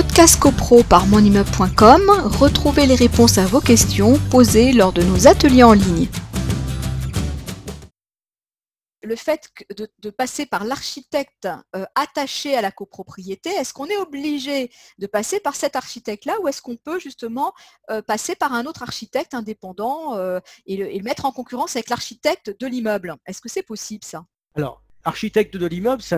Podcast CoPro par monimmeuble.com, retrouvez les réponses à vos questions posées lors de nos ateliers en ligne. Le fait de, passer par l'architecte euh, attaché à la copropriété, est-ce qu'on est obligé de passer par cet architecte-là ou est-ce qu'on peut justement euh, passer par un autre architecte indépendant euh, et, le, mettre en concurrence avec l'architecte de l'immeuble? Est-ce que c'est possible ça? Alors, architecte de l'immeuble, c'est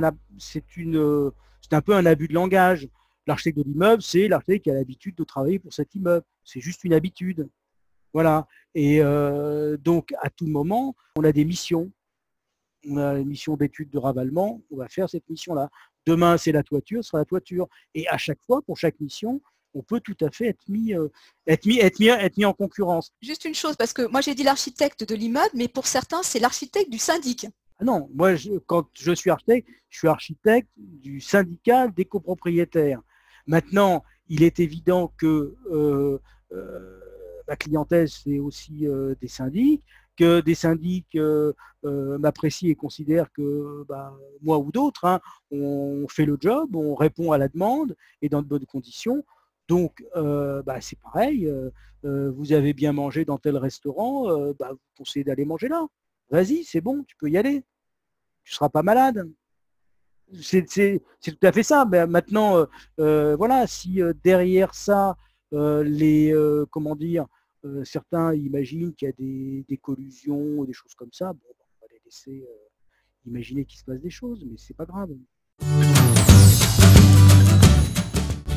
un peu un abus de langage. L'architecte de l'immeuble, c'est l'architecte qui a l'habitude de travailler pour cet immeuble. C'est juste une habitude. Voilà. Et donc, à tout moment, on a des missions on a une mission d'étude de ravalement, on va faire cette mission-là. Demain, c'est la toiture, ce sera la toiture. Et à chaque fois, pour chaque mission, on peut tout à fait être mis, euh, être mis, être mis, être mis en concurrence. Juste une chose, parce que moi j'ai dit l'architecte de l'immeuble, mais pour certains, c'est l'architecte du syndic. Ah non, moi, quand je suis architecte, je suis architecte du syndicat des copropriétaires. Maintenant, il est évident que euh, euh, ma clientèle, c'est aussi des syndics que des syndics euh, euh, m'apprécient et considèrent que bah, moi ou d'autres, hein, on fait le job, on répond à la demande et dans de bonnes conditions. Donc, euh, bah, c'est pareil, vous avez bien mangé dans tel restaurant, bah, vous conseillez d'aller manger là. Vas-y, c'est bon, tu peux y aller. Tu ne seras pas malade. C'est tout à fait ça. Mais maintenant, voilà, si derrière ça, les, comment dire, euh, certains imaginent qu'il y a des, collusions ou des choses comme ça. Bon, on va les laisser euh, imaginer qu'il se passe des choses, mais c'est pas grave.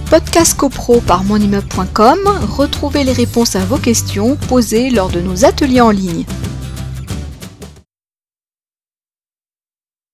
Podcast CoPro par monimmeuble.com, retrouvez les réponses à vos questions posées lors de nos ateliers en ligne.